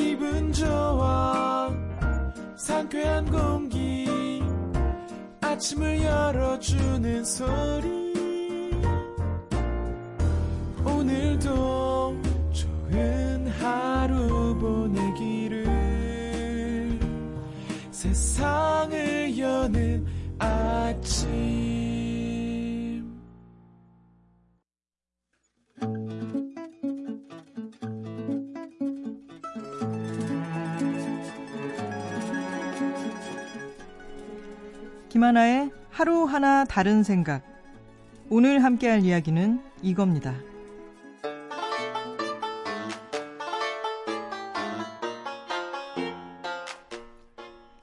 기분 좋아. 상쾌한 공기. 아침을 열어주는 소리. 오늘도 좋은 하루 보내기를. 세상을 여는 아침 김하나의 하루하나 다른 생각. 오늘 함께할 이야기는 이겁니다.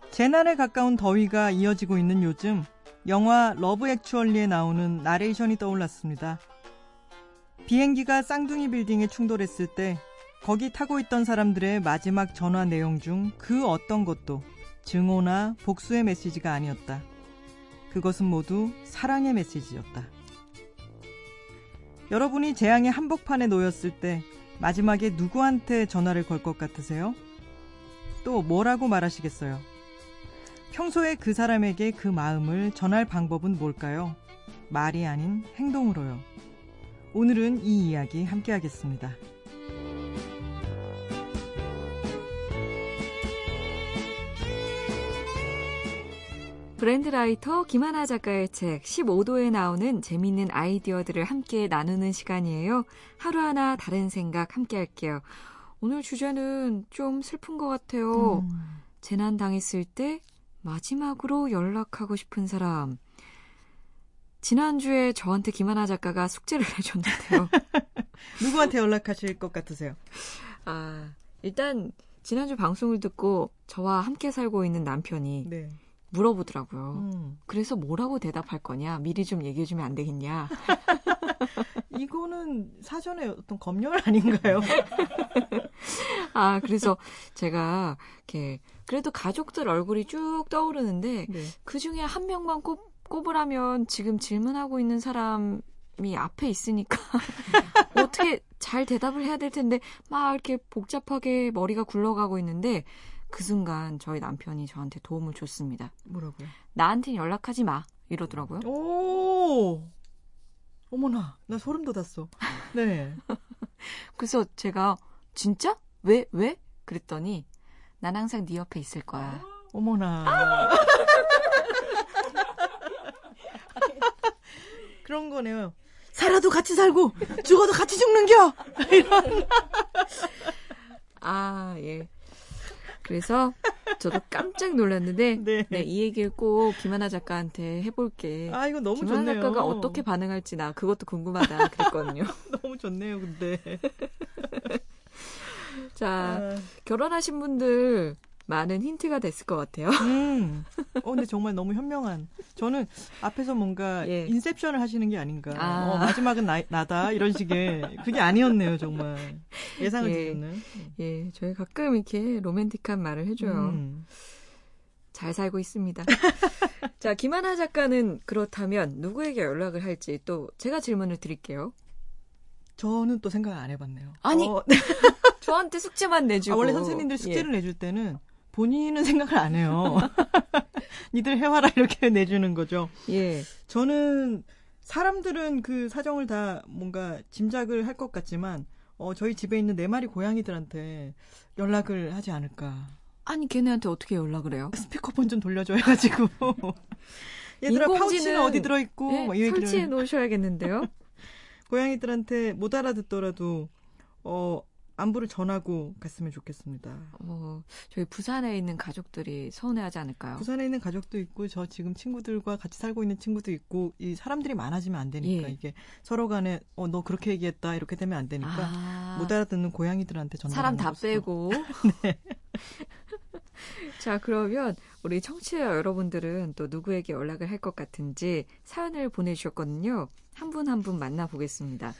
재난에 가까운 더위가 이어지고 있는 요즘 영화 Love Actually에 나오는 나레이션이 떠올랐습니다. 비행기가 쌍둥이 빌딩에 충돌했을 때 거기 타고 있던 사람들의 마지막 전화 내용 중 그 어떤 것도 증오나 복수의 메시지가 아니었다. 그것은 모두 사랑의 메시지였다. 여러분이 재앙의 한복판에 놓였을 때 마지막에 누구한테 전화를 걸 것 같으세요? 또 뭐라고 말하시겠어요? 평소에 그 사람에게 그 마음을 전할 방법은 뭘까요? 말이 아닌 행동으로요. 오늘은 이 이야기 함께 하겠습니다. 브랜드라이터 김하나 작가의 책 15도에 나오는 재미있는 아이디어들을 함께 나누는 시간이에요. 하루하나 다른 생각 함께 할게요. 오늘 주제는 좀 슬픈 것 같아요. 음. 재난 당했을 때 마지막으로 연락하고 싶은 사람. 지난주에 저한테 김하나 작가가 숙제를 내줬는데요. 누구한테 연락하실 것 같으세요? 아, 일단 지난주 방송을 듣고 저와 함께 살고 있는 남편이 네. 물어보더라고요. 음. 그래서 뭐라고 대답할 거냐? 미리 좀 얘기해 주면 안 되겠냐? 이거는 사전에 어떤 검열 아닌가요? 아, 그래서 제가 이렇게 그래도 가족들 얼굴이 쭉 떠오르는데 네. 그 중에 한 명만 꼽, 꼽으라면 지금 질문하고 있는 사람 이 앞에 있으니까 어떻게 잘 대답을 해야 될 텐데 막 이렇게 복잡하게 머리가 굴러가고 있는데 그 순간 저희 남편이 저한테 도움을 줬습니다. 뭐라고요? 나한테 연락하지 마. 이러더라고요. 오! 어머나, 나 소름 돋았어. 네. 그래서 제가 진짜? 왜? 왜? 그랬더니 난 항상 네 옆에 있을 거야. 어머나. 그런 거네요. 살아도 같이 살고 죽어도 같이 죽는겨. 이런. 아 예. 그래서 저도 깜짝 놀랐는데 네. 네, 이 얘기를 꼭 김하나 작가한테 해볼게. 아 이거 너무 김하나 좋네요. 작가가 어떻게 반응할지 나 그것도 궁금하다 그랬거든요. 너무 좋네요, 근데. 자 아... 결혼하신 분들 많은 힌트가 됐을 것 같아요. 음. 어, 근데 정말 너무 현명한. 저는 앞에서 뭔가 예. 인셉션을 하시는 게 아닌가. 아. 어, 마지막은 나, 나다 이런 식의 그게 아니었네요, 정말. 예상을 예. 뒤는 예, 저희 가끔 이렇게 로맨틱한 말을 해줘요. 음. 잘 살고 있습니다. 자, 김하나 작가는 그렇다면 누구에게 연락을 할지 또 제가 질문을 드릴게요. 저는 또 생각 안 해봤네요. 아니, 어, 저한테 숙제만 내주고. 아, 원래 선생님들 숙제를 예. 내줄 때는 본인은 생각을 안 해요. 니들 해와라 이렇게 내주는 거죠. 예. 저는 사람들은 그 사정을 다 뭔가 짐작을 할 것 같지만 어, 저희 집에 있는 네 마리 고양이들한테 연락을 하지 않을까. 아니 걔네한테 어떻게 연락을 해요? 스피커폰 좀 돌려줘 해가지고. 얘들아 파우치는 어디 들어있고 네, 막 설치해 놓으셔야겠는데요. 고양이들한테 못 알아듣더라도 어 안부를 전하고 갔으면 좋겠습니다. 어, 저희 부산에 있는 가족들이 서운해하지 않을까요? 부산에 있는 가족도 있고 저 지금 친구들과 같이 살고 있는 친구도 있고 이 사람들이 많아지면 안 되니까 예. 이게 서로 간에 어 너 그렇게 얘기했다 이렇게 되면 안 되니까 아. 못 알아듣는 고양이들한테 전화 사람 다 빼고 네. 자, 그러면 우리 청취자 여러분들은 또 누구에게 연락을 할 것 같은지 사연을 보내주셨거든요. 한 분 한분 만나보겠습니다.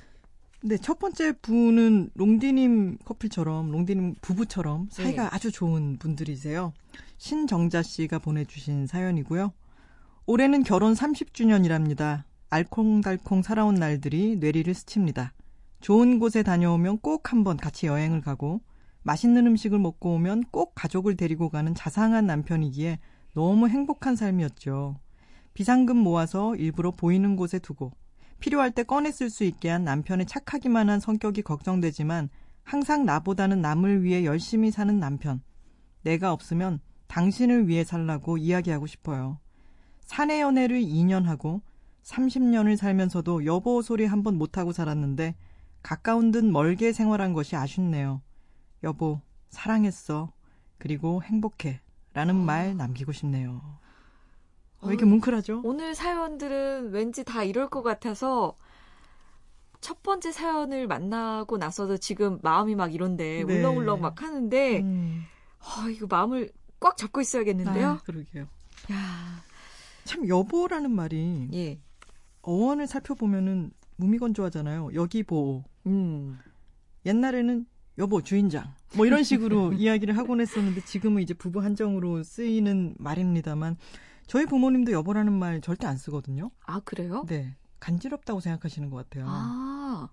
네, 첫 번째 분은 롱디님 커플처럼, 롱디님 부부처럼 사이가 네. 아주 좋은 분들이세요. 신정자 씨가 보내주신 사연이고요. 올해는 결혼 30주년이랍니다. 알콩달콩 살아온 날들이 뇌리를 스칩니다. 좋은 곳에 다녀오면 꼭 한번 같이 여행을 가고, 맛있는 음식을 먹고 오면 꼭 가족을 데리고 가는 자상한 남편이기에 너무 행복한 삶이었죠. 비상금 모아서 일부러 보이는 곳에 두고 필요할 때쓸수 있게 한 남편의 착하기만 한 성격이 걱정되지만 항상 나보다는 남을 위해 열심히 사는 남편. 내가 없으면 당신을 위해 살라고 이야기하고 싶어요. 사내 연애를 2년 하고 30년을 살면서도 여보 소리 한 번 못하고 살았는데 가까운 듯 멀게 생활한 것이 아쉽네요. 여보, 사랑했어. 그리고 행복해. 라는 말 남기고 싶네요. 왜 이렇게 뭉클하죠? 오늘 사연들은 왠지 다 이럴 것 같아서 첫 번째 사연을 만나고 나서도 지금 마음이 막 이런데 네. 울렁울렁 막 하는데 음. 아, 이거 마음을 꽉 잡고 있어야겠는데요. 아, 그러게요. 야, 참 여보라는 말이 예. 어원을 살펴보면은 무미건조하잖아요. 여기 보호. 음. 옛날에는 여보 주인장 뭐 이런 식으로 이야기를 하곤 했었는데 지금은 이제 부부 한정으로 쓰이는 말입니다만 저희 부모님도 여보라는 말 절대 안 쓰거든요. 아, 그래요? 네. 간지럽다고 생각하시는 것 같아요. 아.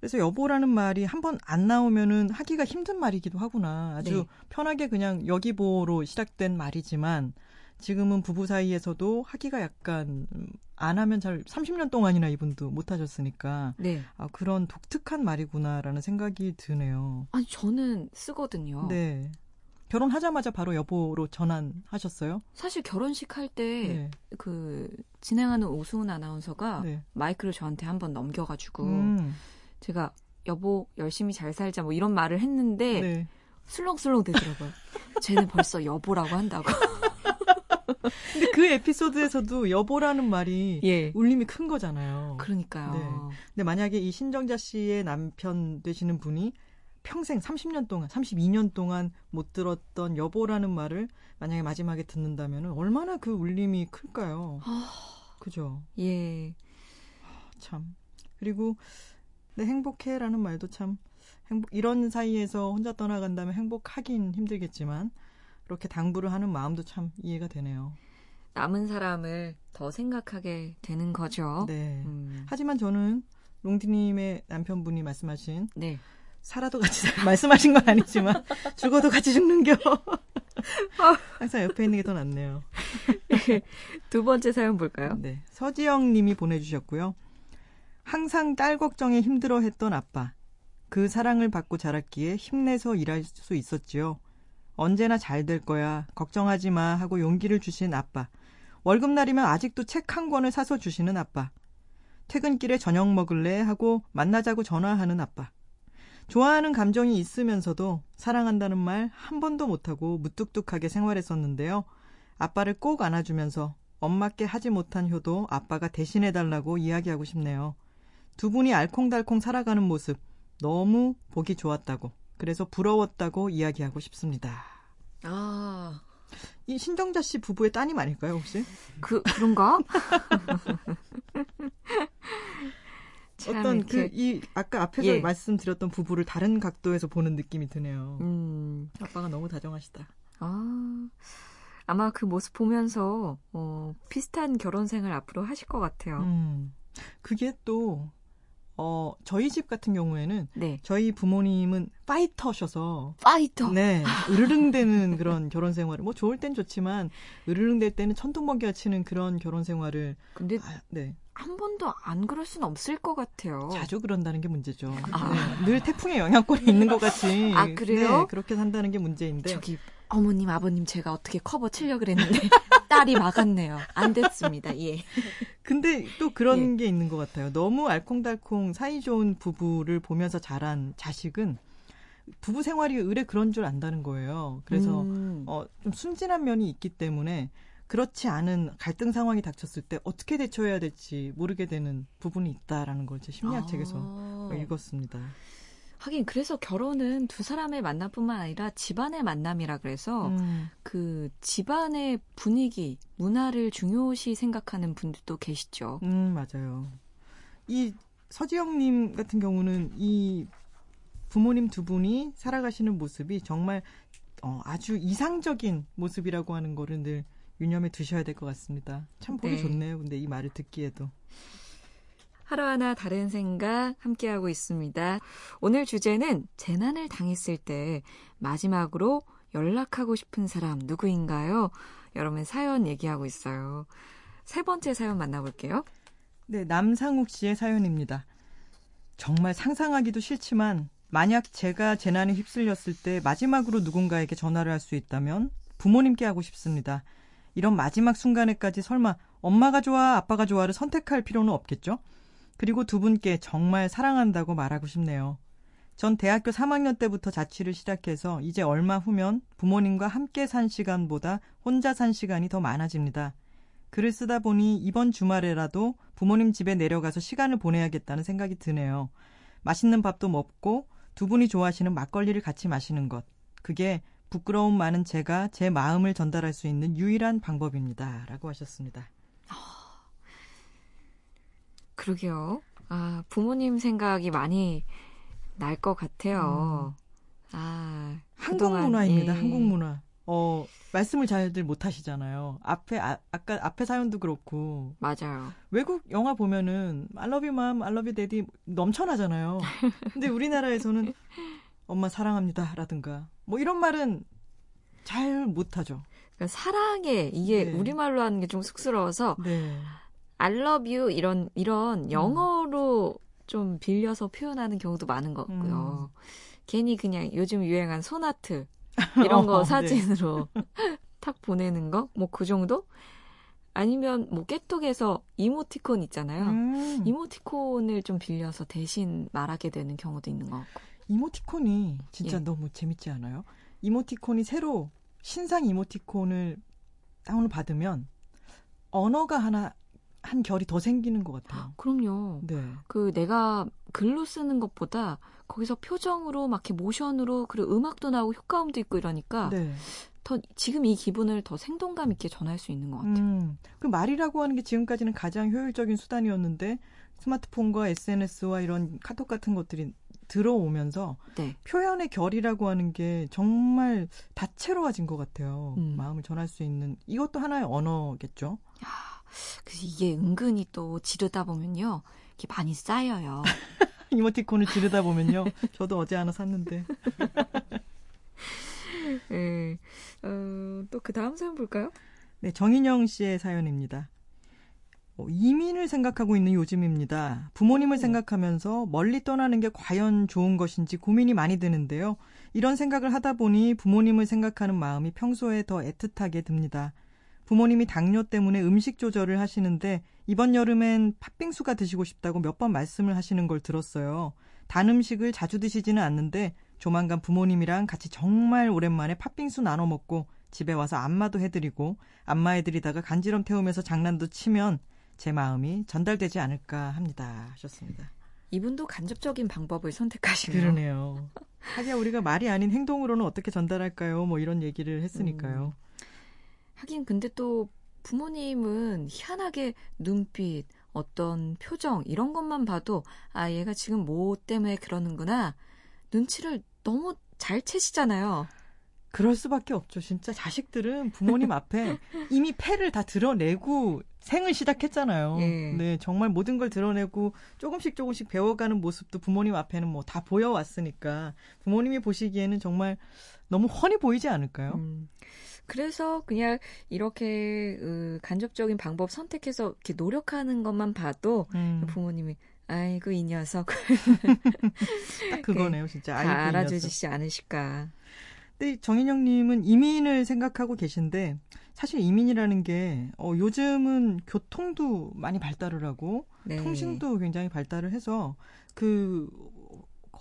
그래서 여보라는 말이 한 번 안 나오면은 하기가 힘든 말이기도 하구나. 아주 네. 편하게 그냥 여기보로 시작된 말이지만 지금은 부부 사이에서도 하기가 약간 음, 안 하면 잘 30년 동안이나 이분도 못 하셨으니까 네. 아, 그런 독특한 말이구나라는 생각이 드네요. 아니, 저는 쓰거든요. 네. 결혼하자마자 바로 여보로 전환하셨어요? 사실 결혼식 할때 네. 그 진행하는 오수은 아나운서가 네. 마이크를 저한테 한번 넘겨가지고 음, 제가 여보 열심히 잘 살자 뭐 이런 말을 했는데 네. 술렁술렁 되더라고요. 쟤는 벌써 여보라고 한다고. 근데 그 에피소드에서도 여보라는 말이 예. 울림이 큰 거잖아요. 그러니까요. 네. 근데 만약에 이 신정자 씨의 남편 되시는 분이 평생 30년 동안, 32년 동안 못 들었던 여보라는 말을 만약에 마지막에 듣는다면 얼마나 그 울림이 클까요? 아, 그죠? 예. 참. 그리고 내 행복해라는 말도 참 행복 이런 사이에서 혼자 떠나간다면 행복하긴 힘들겠지만 그렇게 당부를 하는 마음도 참 이해가 되네요. 남은 사람을 더 생각하게 되는 거죠. 네. 음, 하지만 저는 롱디님의 남편분이 말씀하신 네. 살아도 같이 살- 말씀하신 건 아니지만 죽어도 같이 죽는겨. 항상 옆에 있는 게 더 낫네요. 두 번째 사연 볼까요? 네. 서지영 님이 보내주셨고요. 항상 딸 걱정에 힘들어 했던 아빠. 그 사랑을 받고 자랐기에 힘내서 일할 수 있었지요. 언제나 잘 될 거야. 걱정하지 마. 하고 용기를 주신 아빠. 월급날이면 아직도 책 한 권을 사서 주시는 아빠. 퇴근길에 저녁 먹을래? 하고 만나자고 전화하는 아빠. 좋아하는 감정이 있으면서도 사랑한다는 말 한 번도 못하고 무뚝뚝하게 생활했었는데요. 아빠를 꼭 안아주면서 엄마께 하지 못한 효도 아빠가 대신해달라고 이야기하고 싶네요. 두 분이 알콩달콩 살아가는 모습 너무 보기 좋았다고 그래서 부러웠다고 이야기하고 싶습니다. 아, 이 신정자 씨 부부의 따님 아닐까요 혹시? 그, 그런가? 참 어떤 그 이 아까 앞에서 예. 말씀드렸던 부부를 다른 각도에서 보는 느낌이 드네요. 음, 아빠가 너무 다정하시다. 아, 아마 그 모습 보면서, 어, 비슷한 결혼 생활 앞으로 하실 것 같아요. 음. 그게 또 어, 저희 집 같은 경우에는 네. 저희 부모님은 파이터셔서 파이터! 네, 으르릉대는 그런 결혼 생활을 뭐 좋을 땐 좋지만 으르릉댈 때는 천둥번개가 치는 그런 결혼 생활을 근데 아, 네 한 번도 안 그럴 순 없을 것 같아요. 자주 그런다는 게 문제죠. 아. 네, 늘 태풍의 영향권에 있는 것 같이 아, 그래요? 네, 그렇게 산다는 게 문제인데 저기, 어머님, 아버님, 제가 어떻게 커버 치려고 그랬는데, 딸이 막았네요. 안 됐습니다, 예. 근데 또 그런 예. 게 있는 것 같아요. 너무 알콩달콩 사이 좋은 부부를 보면서 자란 자식은 부부 생활이 의뢰 그런 줄 안다는 거예요. 그래서 음, 어, 좀 순진한 면이 있기 때문에 그렇지 않은 갈등 상황이 닥쳤을 때 어떻게 대처해야 될지 모르게 되는 부분이 있다라는 걸 제 심리학 책에서 아. 읽었습니다. 하긴, 그래서 결혼은 두 사람의 만남뿐만 아니라 집안의 만남이라 그래서, 음, 그 집안의 분위기, 문화를 중요시 생각하는 분들도 계시죠. 음, 맞아요. 이 서지영님 같은 경우는 이 부모님 두 분이 살아가시는 모습이 정말 어, 아주 이상적인 모습이라고 하는 거를 늘 유념해 두셔야 될 것 같습니다. 참 보기 네. 좋네요. 근데 이 말을 듣기에도. 하루하나 다른 생각 함께하고 있습니다. 오늘 주제는 재난을 당했을 때 마지막으로 연락하고 싶은 사람 누구인가요? 여러분 사연 얘기하고 있어요. 세 번째 사연 만나볼게요. 네, 남상욱 씨의 사연입니다. 정말 상상하기도 싫지만 만약 제가 재난에 휩쓸렸을 때 마지막으로 누군가에게 전화를 할 수 있다면 부모님께 하고 싶습니다. 이런 마지막 순간에까지 설마 엄마가 좋아, 아빠가 좋아를 선택할 필요는 없겠죠? 그리고 두 분께 정말 사랑한다고 말하고 싶네요. 전 대학교 3학년 때부터 자취를 시작해서 이제 얼마 후면 부모님과 함께 산 시간보다 혼자 산 시간이 더 많아집니다. 글을 쓰다 보니 이번 주말에라도 부모님 집에 내려가서 시간을 보내야겠다는 생각이 드네요. 맛있는 밥도 먹고 두 분이 좋아하시는 막걸리를 같이 마시는 것. 그게 부끄러움 많은 제가 제 마음을 전달할 수 있는 유일한 방법입니다. 라고 하셨습니다. 그러게요. 아, 부모님 생각이 많이 날 것 같아요. 아, 한국 문화입니다. 예. 한국 문화. 어, 말씀을 잘들 못 하시잖아요. 앞에, 아, 아까 앞에 사연도 그렇고. 맞아요. 외국 영화 보면은, I love you mom, I love you daddy 넘쳐나잖아요. 근데 우리나라에서는, 엄마 사랑합니다. 라든가. 뭐 이런 말은 잘 못 하죠. 그러니까 사랑해 이게 네. 우리말로 하는 게 좀 쑥스러워서 네. I love you 이런 음. 이런 영어로 좀 빌려서 표현하는 경우도 많은 것 같고요. 괜히 그냥 요즘 유행한 소나트 이런 거 어, 네. 사진으로 탁 보내는 거 뭐 그 정도? 아니면 뭐 깨톡에서 이모티콘 있잖아요. 음, 이모티콘을 좀 빌려서 대신 말하게 되는 경우도 있는 것 같고. 이모티콘이 진짜 예. 너무 재밌지 않아요? 이모티콘이 새로 신상 이모티콘을 다운을 받으면 언어가 하나 한 결이 더 생기는 것 같아요. 그럼요. 네. 그 내가 글로 쓰는 것보다 거기서 표정으로 막 이렇게 모션으로 그리고 음악도 나오고 효과음도 있고 이러니까 네. 더 지금 이 기분을 더 생동감 있게 전할 수 있는 것 같아요. 음, 그 말이라고 하는 게 지금까지는 가장 효율적인 수단이었는데 스마트폰과 SNS와 이런 카톡 같은 것들이 들어오면서 네. 표현의 결이라고 하는 게 정말 다채로워진 것 같아요. 음. 마음을 전할 수 있는 이것도 하나의 언어겠죠. 그래서 이게 은근히 또 지르다 보면요. 이게 많이 쌓여요. 이모티콘을 지르다 보면요. 저도 어제 하나 샀는데. 네. 어, 또그 다음 사연 볼까요? 네, 정인영 씨의 사연입니다. 어, 이민을 생각하고 있는 요즘입니다. 부모님을 오. 생각하면서 멀리 떠나는 게 과연 좋은 것인지 고민이 많이 되는데요. 이런 생각을 하다 보니 부모님을 생각하는 마음이 평소에 더 애틋하게 듭니다. 부모님이 당뇨 때문에 음식 조절을 하시는데 이번 여름엔 팥빙수가 드시고 싶다고 몇 번 말씀을 하시는 걸 들었어요. 단 음식을 자주 드시지는 않는데 조만간 부모님이랑 같이 정말 오랜만에 팥빙수 나눠 먹고 집에 와서 안마도 해드리고 안마해드리다가 간지럼 태우면서 장난도 치면 제 마음이 전달되지 않을까 합니다. 하셨습니다. 이분도 간접적인 방법을 선택하시네요. 그러네요. 하기야 우리가 말이 아닌 행동으로는 어떻게 전달할까요? 뭐 이런 얘기를 했으니까요. 하긴 근데 또 부모님은 희한하게 눈빛, 어떤 표정 이런 것만 봐도 아 얘가 지금 뭐 때문에 그러는구나 눈치를 너무 잘 채시잖아요. 그럴 수밖에 없죠. 진짜 자식들은 부모님 앞에 이미 패를 다 드러내고 생을 시작했잖아요. 예. 네, 정말 모든 걸 드러내고 조금씩 조금씩 배워가는 모습도 부모님 앞에는 뭐 다 보여왔으니까 부모님이 보시기에는 정말 너무 훤히 보이지 않을까요? 음, 그래서 그냥 이렇게 으, 간접적인 방법 선택해서 이렇게 노력하는 것만 봐도 음, 부모님이 아이고 이 녀석 딱 그거네요, 진짜. 다 아이고, 이 녀석. 알아주시지 않으실까. 근데 정인영님은 이민을 생각하고 계신데 사실 이민이라는 게 어, 요즘은 교통도 많이 발달을 하고 네. 통신도 굉장히 발달을 해서 그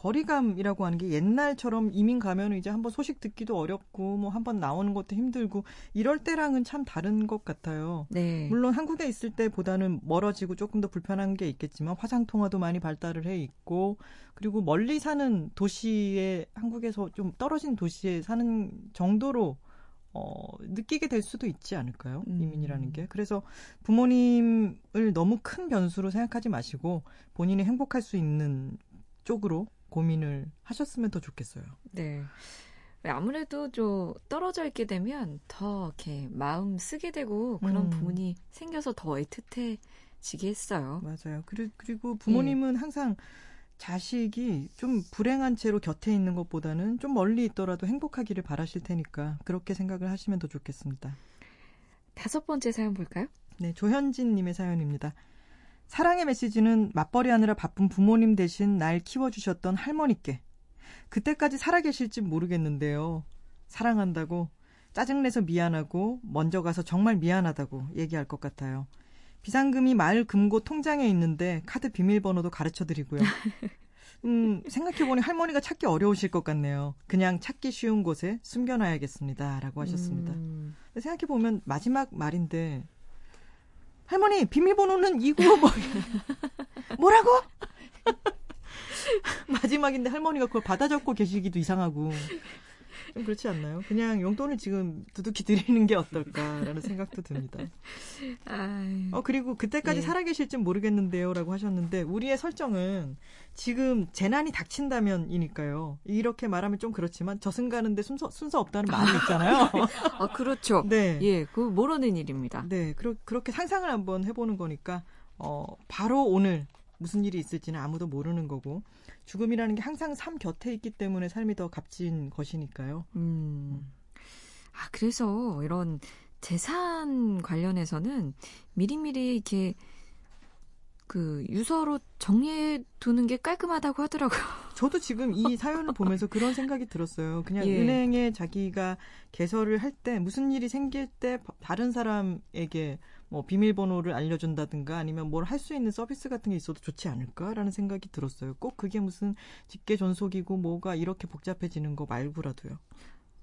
거리감이라고 하는 게 옛날처럼 이민 가면은 이제 한번 소식 듣기도 어렵고 뭐 한번 나오는 것도 힘들고 이럴 때랑은 참 다른 것 같아요. 네. 물론 한국에 있을 때보다는 멀어지고 조금 더 불편한 게 있겠지만 화상 통화도 많이 발달을 해 있고 그리고 멀리 사는 도시에 한국에서 좀 떨어진 도시에 사는 정도로 어, 느끼게 될 수도 있지 않을까요? 음. 이민이라는 게. 그래서 부모님을 너무 큰 변수로 생각하지 마시고 본인이 행복할 수 있는 쪽으로 고민을 하셨으면 더 좋겠어요. 네. 아무래도 좀 떨어져 있게 되면 더 이렇게 마음 쓰게 되고 그런 음. 부분이 생겨서 더 애틋해지는 지게 했어요. 맞아요. 그리, 그리고 부모님은 항상 자식이 좀 불행한 채로 곁에 있는 것보다는 좀 멀리 있더라도 행복하기를 바라실 테니까 그렇게 생각을 하시면 더 좋겠습니다. 다섯 번째 사연 볼까요? 네, 조현진 님의 사연입니다. 사랑의 메시지는 맞벌이 하느라 바쁜 부모님 대신 날 키워주셨던 할머니께 그때까지 살아계실지 모르겠는데요. 사랑한다고 짜증내서 미안하고 먼저 가서 정말 미안하다고 얘기할 것 같아요. 비상금이 마을 금고 통장에 있는데 카드 비밀번호도 가르쳐 드리고요. 음, 생각해보니 할머니가 찾기 어려우실 것 같네요. 그냥 찾기 쉬운 곳에 숨겨놔야겠습니다. 라고 하셨습니다. 음, 생각해보면 마지막 말인데, 할머니, 비밀번호는 이고, 뭐, 뭐라고? 마지막인데 할머니가 그걸 받아 적고 계시기도 이상하고. 좀 그렇지 않나요? 그냥 용돈을 지금 두둑히 드리는 게 어떨까라는 생각도 듭니다. 어, 그리고 그때까지 예. 살아계실진 모르겠는데요. 라고 하셨는데, 우리의 설정은 지금 재난이 닥친다면이니까요. 이렇게 말하면 좀 그렇지만, 저승 가는데 순서, 순서 없다는 말이 있잖아요. 아, 그렇죠. 네. 예, 그 모르는 일입니다. 네, 그러, 그렇게 상상을 한번 해보는 거니까, 어, 바로 오늘 무슨 일이 있을지는 아무도 모르는 거고, 죽음이라는 게 항상 삶 곁에 있기 때문에 삶이 더 값진 것이니까요. 음. 아, 그래서 이런 재산 관련해서는 미리미리 이렇게 그 유서로 정리해 두는 게 깔끔하다고 하더라고요. 저도 지금 이 사연을 보면서 그런 생각이 들었어요. 그냥 예. 은행에 자기가 개설을 할 때 무슨 일이 생길 때 바- 다른 사람에게 뭐 비밀번호를 알려준다든가 아니면 뭘 할 수 있는 서비스 같은 게 있어도 좋지 않을까라는 생각이 들었어요. 꼭 그게 무슨 직계 존속이고 뭐가 이렇게 복잡해지는 거 말고라도요.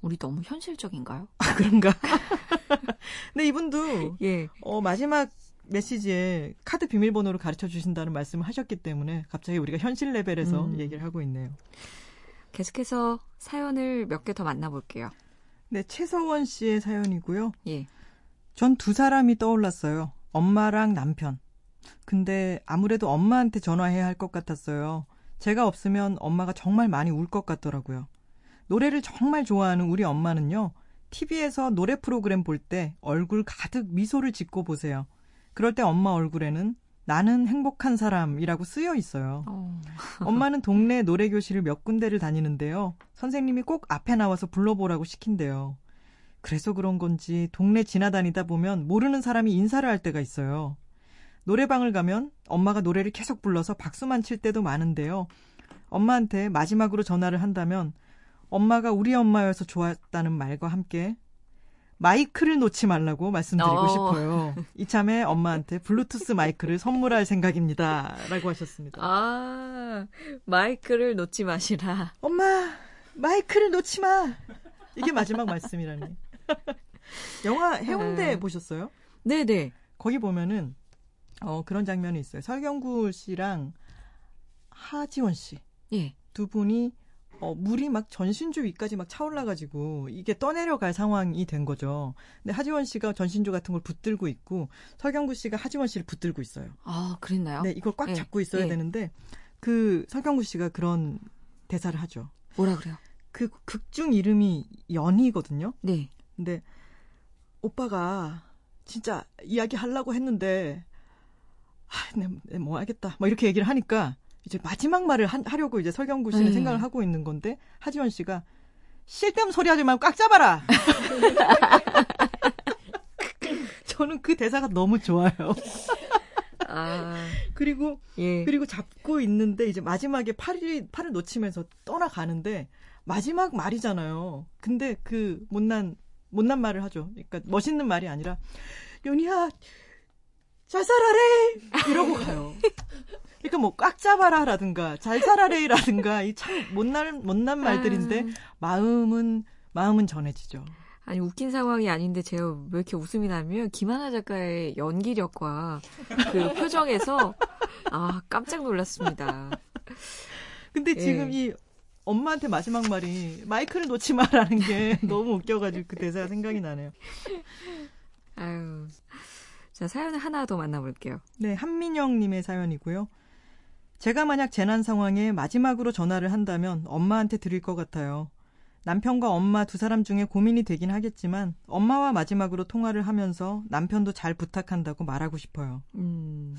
우리 너무 현실적인가요? 아, 그런가? 근데 이분도 예. 어, 마지막 메시지에 카드 비밀번호를 가르쳐 주신다는 말씀을 하셨기 때문에 갑자기 우리가 현실 레벨에서 음. 얘기를 하고 있네요. 계속해서 사연을 몇 개 더 만나볼게요. 네, 최서원 씨의 사연이고요. 예. 전 두 사람이 떠올랐어요. 엄마랑 남편. 근데 아무래도 엄마한테 전화해야 할 것 같았어요. 제가 없으면 엄마가 정말 많이 울 것 같더라고요. 노래를 정말 좋아하는 우리 엄마는요. TV에서 노래 프로그램 볼 때 얼굴 가득 미소를 짓고 보세요. 그럴 때 엄마 얼굴에는 나는 행복한 사람이라고 쓰여 있어요. 어. 엄마는 동네 노래교실을 몇 군데를 다니는데요. 선생님이 꼭 앞에 나와서 불러보라고 시킨대요. 그래서 그런 건지 동네 지나다니다 보면 모르는 사람이 인사를 할 때가 있어요. 노래방을 가면 엄마가 노래를 계속 불러서 박수만 칠 때도 많은데요. 엄마한테 마지막으로 전화를 한다면 엄마가 우리 엄마여서 좋았다는 말과 함께 마이크를 놓지 말라고 말씀드리고 어. 싶어요. 이참에 엄마한테 블루투스 마이크를 선물할 생각입니다. 라고 하셨습니다. 아, 마이크를 놓지 마시라. 엄마 마이크를 놓지 마. 이게 마지막 말씀이라니. 영화 해운대 네. 보셨어요? 네네. 거기 보면은 어 그런 장면이 있어요. 설경구 씨랑 하지원 씨두 예. 분이 어 물이 막 전신주 위까지 막 차올라가지고 이게 떠내려갈 상황이 된 거죠. 근데 하지원 씨가 전신주 같은 걸 붙들고 있고 설경구 씨가 하지원 씨를 붙들고 있어요. 아, 그랬나요? 네, 이걸 꽉 예, 잡고 있어야 예. 되는데 그 설경구 씨가 그런 대사를 하죠. 뭐라 그래요? 그 극중 이름이 연희거든요. 네. 근데 오빠가 진짜 이야기 하려고 했는데 아, 네, 네, 뭐 알겠다. 뭐 이렇게 얘기를 하니까 이제 마지막 말을 하, 하려고 이제 설경구 씨는 네. 생각을 하고 있는 건데 하지원 씨가 쓸데없는 소리 하지 말고 꽉 잡아라. 저는 그 대사가 너무 좋아요. 아, 그리고 예. 그리고 잡고 있는데 이제 마지막에 팔이 팔을 놓치면서 떠나가는데 마지막 말이잖아요. 근데 그 못난 못난 말을 하죠. 그러니까 멋있는 말이 아니라 연희야 잘 살아래 이러고 가요. 그러니까 뭐 꽉 잡아라라든가 잘 살아래라든가 이 참 못난 못난 말들인데 아. 마음은 마음은 전해지죠. 아니 웃긴 상황이 아닌데 제가 왜 이렇게 웃음이 나면 김하나 작가의 연기력과 그 표정에서 아 깜짝 놀랐습니다. 근데 예. 지금 이 엄마한테 마지막 말이 마이크를 놓지 마라는 게 너무 웃겨가지고 그 대사가 생각이 나네요. 아유. 자 사연을 하나 더 만나볼게요. 네, 한민영님의 사연이고요. 제가 만약 재난 상황에 마지막으로 전화를 한다면 엄마한테 드릴 것 같아요. 남편과 엄마 두 사람 중에 고민이 되긴 하겠지만 엄마와 마지막으로 통화를 하면서 남편도 잘 부탁한다고 말하고 싶어요. 음.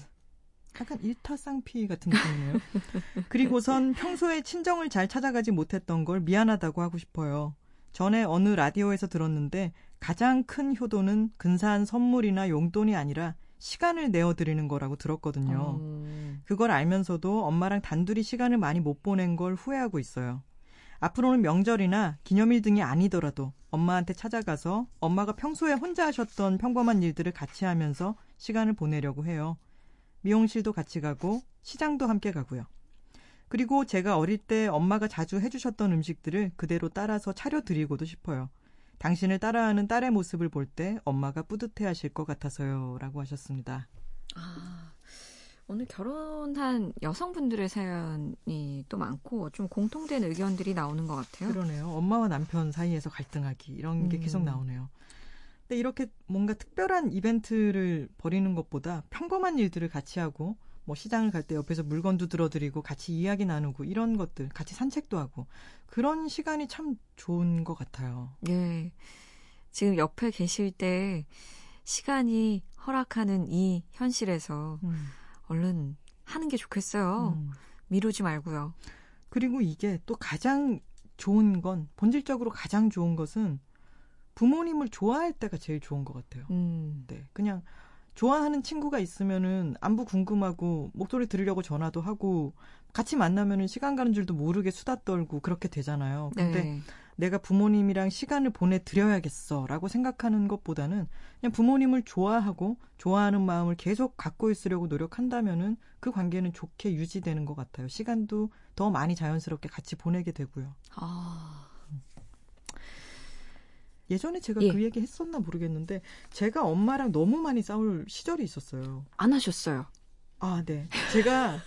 약간 일타쌍피 같은 느낌이네요. 그리고선 평소에 친정을 잘 찾아가지 못했던 걸 미안하다고 하고 싶어요. 전에 어느 라디오에서 들었는데 가장 큰 효도는 근사한 선물이나 용돈이 아니라 시간을 내어드리는 거라고 들었거든요. 음. 그걸 알면서도 엄마랑 단둘이 시간을 많이 못 보낸 걸 후회하고 있어요. 앞으로는 명절이나 기념일 등이 아니더라도 엄마한테 찾아가서 엄마가 평소에 혼자 하셨던 평범한 일들을 같이 하면서 시간을 보내려고 해요. 미용실도 같이 가고 시장도 함께 가고요. 그리고 제가 어릴 때 엄마가 자주 해주셨던 음식들을 그대로 따라서 차려드리고도 싶어요. 당신을 따라하는 딸의 모습을 볼 때 엄마가 뿌듯해 하실 것 같아서요. 라고 하셨습니다. 아, 오늘 결혼한 여성분들의 사연이 또 많고 좀 공통된 의견들이 나오는 것 같아요. 그러네요. 엄마와 남편 사이에서 갈등하기 이런 게 음. 계속 나오네요. 근데 이렇게 뭔가 특별한 이벤트를 벌이는 것보다 평범한 일들을 같이 하고 뭐 시장을 갈 때 옆에서 물건도 들어드리고 같이 이야기 나누고 이런 것들 같이 산책도 하고 그런 시간이 참 좋은 것 같아요. 네. 지금 옆에 계실 때 시간이 허락하는 이 현실에서 음. 얼른 하는 게 좋겠어요. 음. 미루지 말고요. 그리고 이게 또 가장 좋은 건 본질적으로 가장 좋은 것은 부모님을 좋아할 때가 제일 좋은 것 같아요. 음. 네, 그냥 좋아하는 친구가 있으면은 안부 궁금하고 목소리 들으려고 전화도 하고 같이 만나면은 시간 가는 줄도 모르게 수다 떨고 그렇게 되잖아요. 근데 네. 내가 부모님이랑 시간을 보내드려야겠어라고 생각하는 것보다는 그냥 부모님을 좋아하고 좋아하는 마음을 계속 갖고 있으려고 노력한다면은 그 관계는 좋게 유지되는 것 같아요. 시간도 더 많이 자연스럽게 같이 보내게 되고요. 아, 예전에 제가 예. 그 얘기 했었나 모르겠는데 제가 엄마랑 너무 많이 싸울 시절이 있었어요. 안 하셨어요. 아, 네. 제가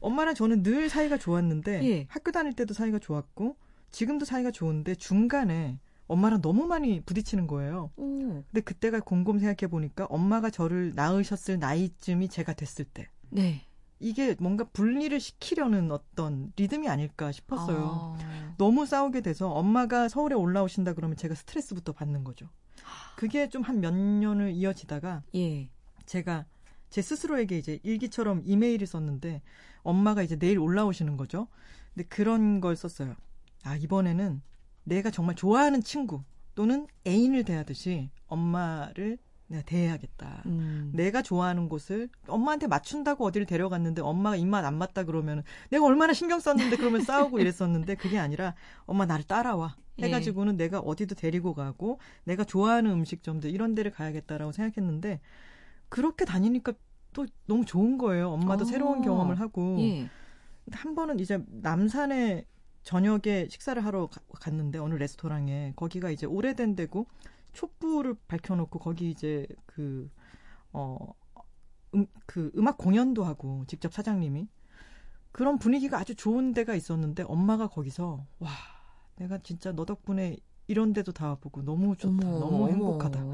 엄마랑 저는 늘 사이가 좋았는데 예. 학교 다닐 때도 사이가 좋았고 지금도 사이가 좋은데 중간에 엄마랑 너무 많이 부딪히는 거예요. 오. 근데 그때가 곰곰 생각해 보니까 엄마가 저를 낳으셨을 나이쯤이 제가 됐을 때 네. 이게 뭔가 분리를 시키려는 어떤 리듬이 아닐까 싶었어요. 아. 너무 싸우게 돼서 엄마가 서울에 올라오신다 그러면 제가 스트레스부터 받는 거죠. 그게 좀 한 몇 년을 이어지다가 예. 제가 제 스스로에게 이제 일기처럼 이메일을 썼는데 엄마가 이제 내일 올라오시는 거죠. 근데 그런 걸 썼어요. 아, 이번에는 내가 정말 좋아하는 친구 또는 애인을 대하듯이 엄마를 내가 대해야겠다. 음. 내가 좋아하는 곳을 엄마한테 맞춘다고 어디를 데려갔는데 엄마가 입맛 안 맞다 그러면 내가 얼마나 신경 썼는데 그러면 싸우고 이랬었는데 그게 아니라 엄마 나를 따라와 예. 해가지고는 내가 어디도 데리고 가고 내가 좋아하는 음식점들 이런 데를 가야겠다라고 생각했는데 그렇게 다니니까 또 너무 좋은 거예요. 엄마도 어. 새로운 경험을 하고 예. 한 번은 이제 남산에 저녁에 식사를 하러 가- 갔는데 어느 레스토랑에 거기가 이제 오래된 데고 촛불을 밝혀놓고 거기 이제 그 어, 음, 그 음악 공연도 하고 직접 사장님이 그런 분위기가 아주 좋은 데가 있었는데 엄마가 거기서 와 내가 진짜 너 덕분에 이런 데도 다 와보고 너무 좋다 어머, 너무 어머. 행복하다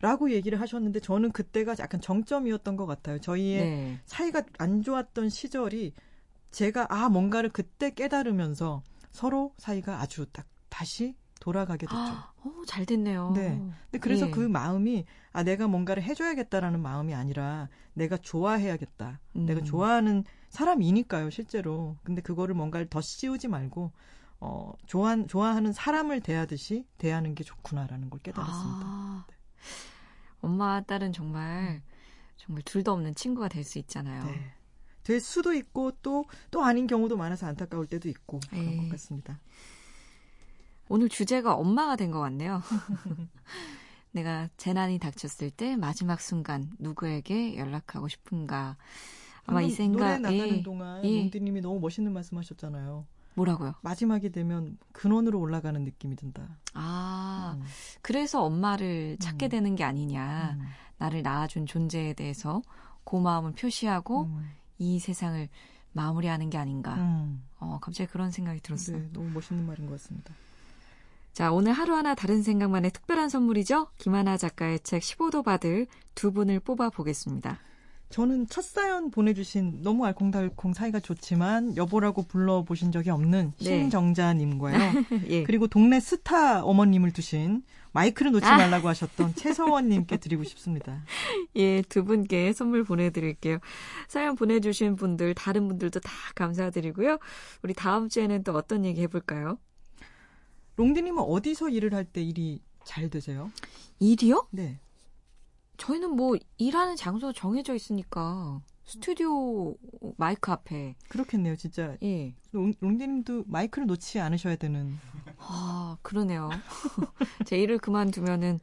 라고 얘기를 하셨는데 저는 그때가 약간 정점이었던 것 같아요 저희의 네. 사이가 안 좋았던 시절이 제가 아 뭔가를 그때 깨달으면서 서로 사이가 아주 딱 다시 돌아가게 됐죠. 아, 어, 잘 됐네요. 네. 근데 그래서 예. 그 마음이 아 내가 뭔가를 해줘야겠다라는 마음이 아니라 내가 좋아해야겠다. 음. 내가 좋아하는 사람이니까요 실제로. 근데 그거를 뭔가를 더 씌우지 말고 어 좋아 좋아하는 사람을 대하듯이 대하는 게 좋구나라는 걸 깨달았습니다. 아, 엄마 딸은 정말 정말 둘도 없는 친구가 될 수 있잖아요. 네. 될 수도 있고 또또 아닌 경우도 많아서 안타까울 때도 있고 그런 예. 것 같습니다. 오늘 주제가 엄마가 된 것 같네요. 내가 재난이 닥쳤을 때 마지막 순간 누구에게 연락하고 싶은가? 아마 이 방금 생각 노래 나가는 예. 동안 예. 몽디님이 너무 멋있는 말씀하셨잖아요. 뭐라고요? 마지막이 되면 근원으로 올라가는 느낌이 든다. 아, 음. 그래서 엄마를 찾게 음. 되는 게 아니냐. 음. 나를 낳아준 존재에 대해서 고마움을 표시하고 음. 이 세상을 마무리하는 게 아닌가. 음. 어, 갑자기 그런 생각이 들었어요. 네, 너무 멋있는 말인 것 같습니다. 자, 오늘 하루하나 다른 생각만의 특별한 선물이죠. 김하나 작가의 책 15도 받을 두 분을 뽑아 보겠습니다. 저는 첫 사연 보내주신 너무 알콩달콩 사이가 좋지만 여보라고 불러보신 적이 없는 네. 신정자님과요. 예. 그리고 동네 스타 어머님을 두신 마이크를 놓지 아. 말라고 하셨던 최서원님께 드리고 싶습니다. 예, 두 분께 선물 보내드릴게요. 사연 보내주신 분들, 다른 분들도 다 감사드리고요. 우리 다음 주에는 또 어떤 얘기 해볼까요? 롱디님은 어디서 일을 할 때 일이 잘 되세요? 일이요? 네. 저희는 뭐 일하는 장소 정해져 있으니까 스튜디오 마이크 앞에 그렇겠네요, 진짜. 예. 롱, 롱디님도 마이크를 놓지 않으셔야 되는. 아 그러네요. 제 일을 그만두면은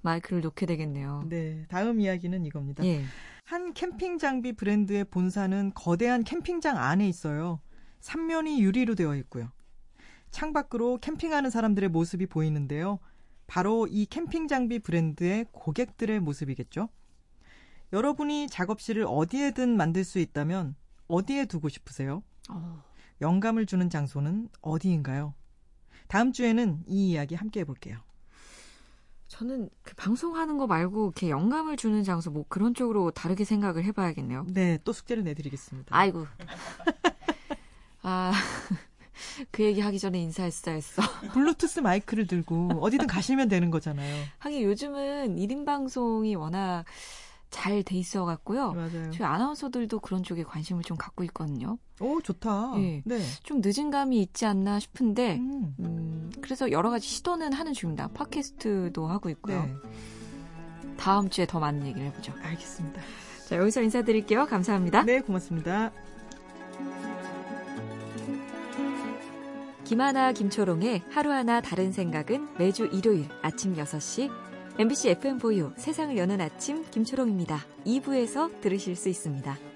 마이크를 놓게 되겠네요. 네. 다음 이야기는 이겁니다. 예. 한 캠핑 장비 브랜드의 본사는 거대한 캠핑장 안에 있어요. 삼면이 유리로 되어 있고요. 창밖으로 캠핑하는 사람들의 모습이 보이는데요. 바로 이 캠핑 장비 브랜드의 고객들의 모습이겠죠. 여러분이 작업실을 어디에든 만들 수 있다면 어디에 두고 싶으세요? 어, 영감을 주는 장소는 어디인가요? 다음 주에는 이 이야기 함께 해볼게요. 저는 그 방송하는 거 말고 이렇게 영감을 주는 장소 뭐 그런 쪽으로 다르게 생각을 해봐야겠네요. 네, 또 숙제를 내드리겠습니다. 아이고. 아, 그 얘기 하기 전에 인사했어야 했어. 블루투스 마이크를 들고 어디든 가시면 되는 거잖아요. 하긴 요즘은 1인 방송이 워낙 잘 돼 있어 갖고요. 맞아요. 저희 아나운서들도 그런 쪽에 관심을 좀 갖고 있거든요. 오, 좋다. 예. 네. 좀 늦은 감이 있지 않나 싶은데, 음, 음, 그래서 여러 가지 시도는 하는 중입니다. 팟캐스트도 하고 있고요. 네. 다음 주에 더 많은 얘기를 해보죠. 알겠습니다. 자, 여기서 인사드릴게요. 감사합니다. 네, 고맙습니다. 김하나, 김초롱의 하루하나 다른 생각은 매주 일요일 아침 6시 MBC FM4U 세상을 여는 아침 김초롱입니다. 2부에서 들으실 수 있습니다.